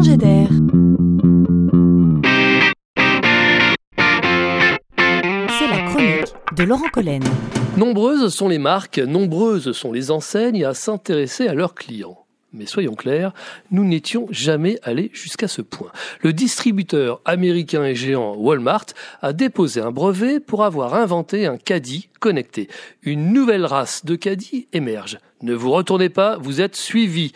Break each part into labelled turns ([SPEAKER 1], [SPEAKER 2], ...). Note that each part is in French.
[SPEAKER 1] d'air. C'est la chronique de Laurent Collen.
[SPEAKER 2] Nombreuses sont les marques, nombreuses sont les enseignes à s'intéresser à leurs clients. Mais soyons clairs, nous n'étions jamais allés jusqu'à ce point. Le distributeur américain et géant Walmart a déposé un brevet pour avoir inventé un caddie connecté. Une nouvelle race de caddie émerge. Ne vous retournez pas, vous êtes suivi.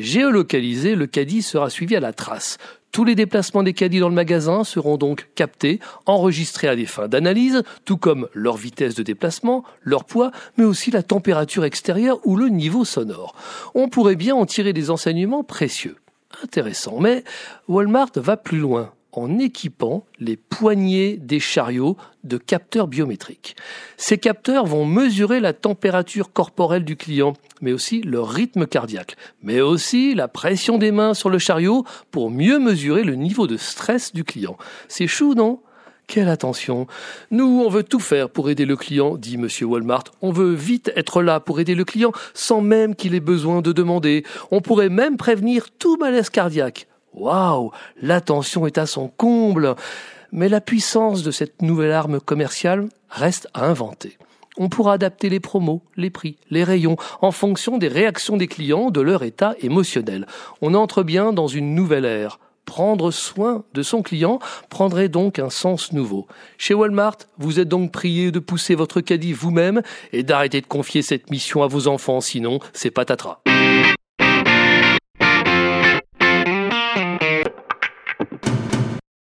[SPEAKER 2] Géolocalisé, le caddie sera suivi à la trace. Tous les déplacements des caddies dans le magasin seront donc captés, enregistrés à des fins d'analyse, tout comme leur vitesse de déplacement, leur poids, mais aussi la température extérieure ou le niveau sonore. On pourrait bien en tirer des enseignements précieux. Intéressant, mais Walmart va plus loin en équipant les poignées des chariots de capteurs biométriques. Ces capteurs vont mesurer la température corporelle du client, mais aussi le rythme cardiaque, mais aussi la pression des mains sur le chariot pour mieux mesurer le niveau de stress du client. C'est chou, non? Quelle attention Nous, on veut tout faire pour aider le client, dit Monsieur Walmart. On veut vite être là pour aider le client sans même qu'il ait besoin de demander. On pourrait même prévenir tout malaise cardiaque. Waouh L'attention est à son comble. Mais la puissance de cette nouvelle arme commerciale reste à inventer. On pourra adapter les promos, les prix, les rayons en fonction des réactions des clients, de leur état émotionnel. On entre bien dans une nouvelle ère. Prendre soin de son client prendrait donc un sens nouveau. Chez Walmart, vous êtes donc prié de pousser votre caddie vous-même et d'arrêter de confier cette mission à vos enfants, sinon c'est patatras.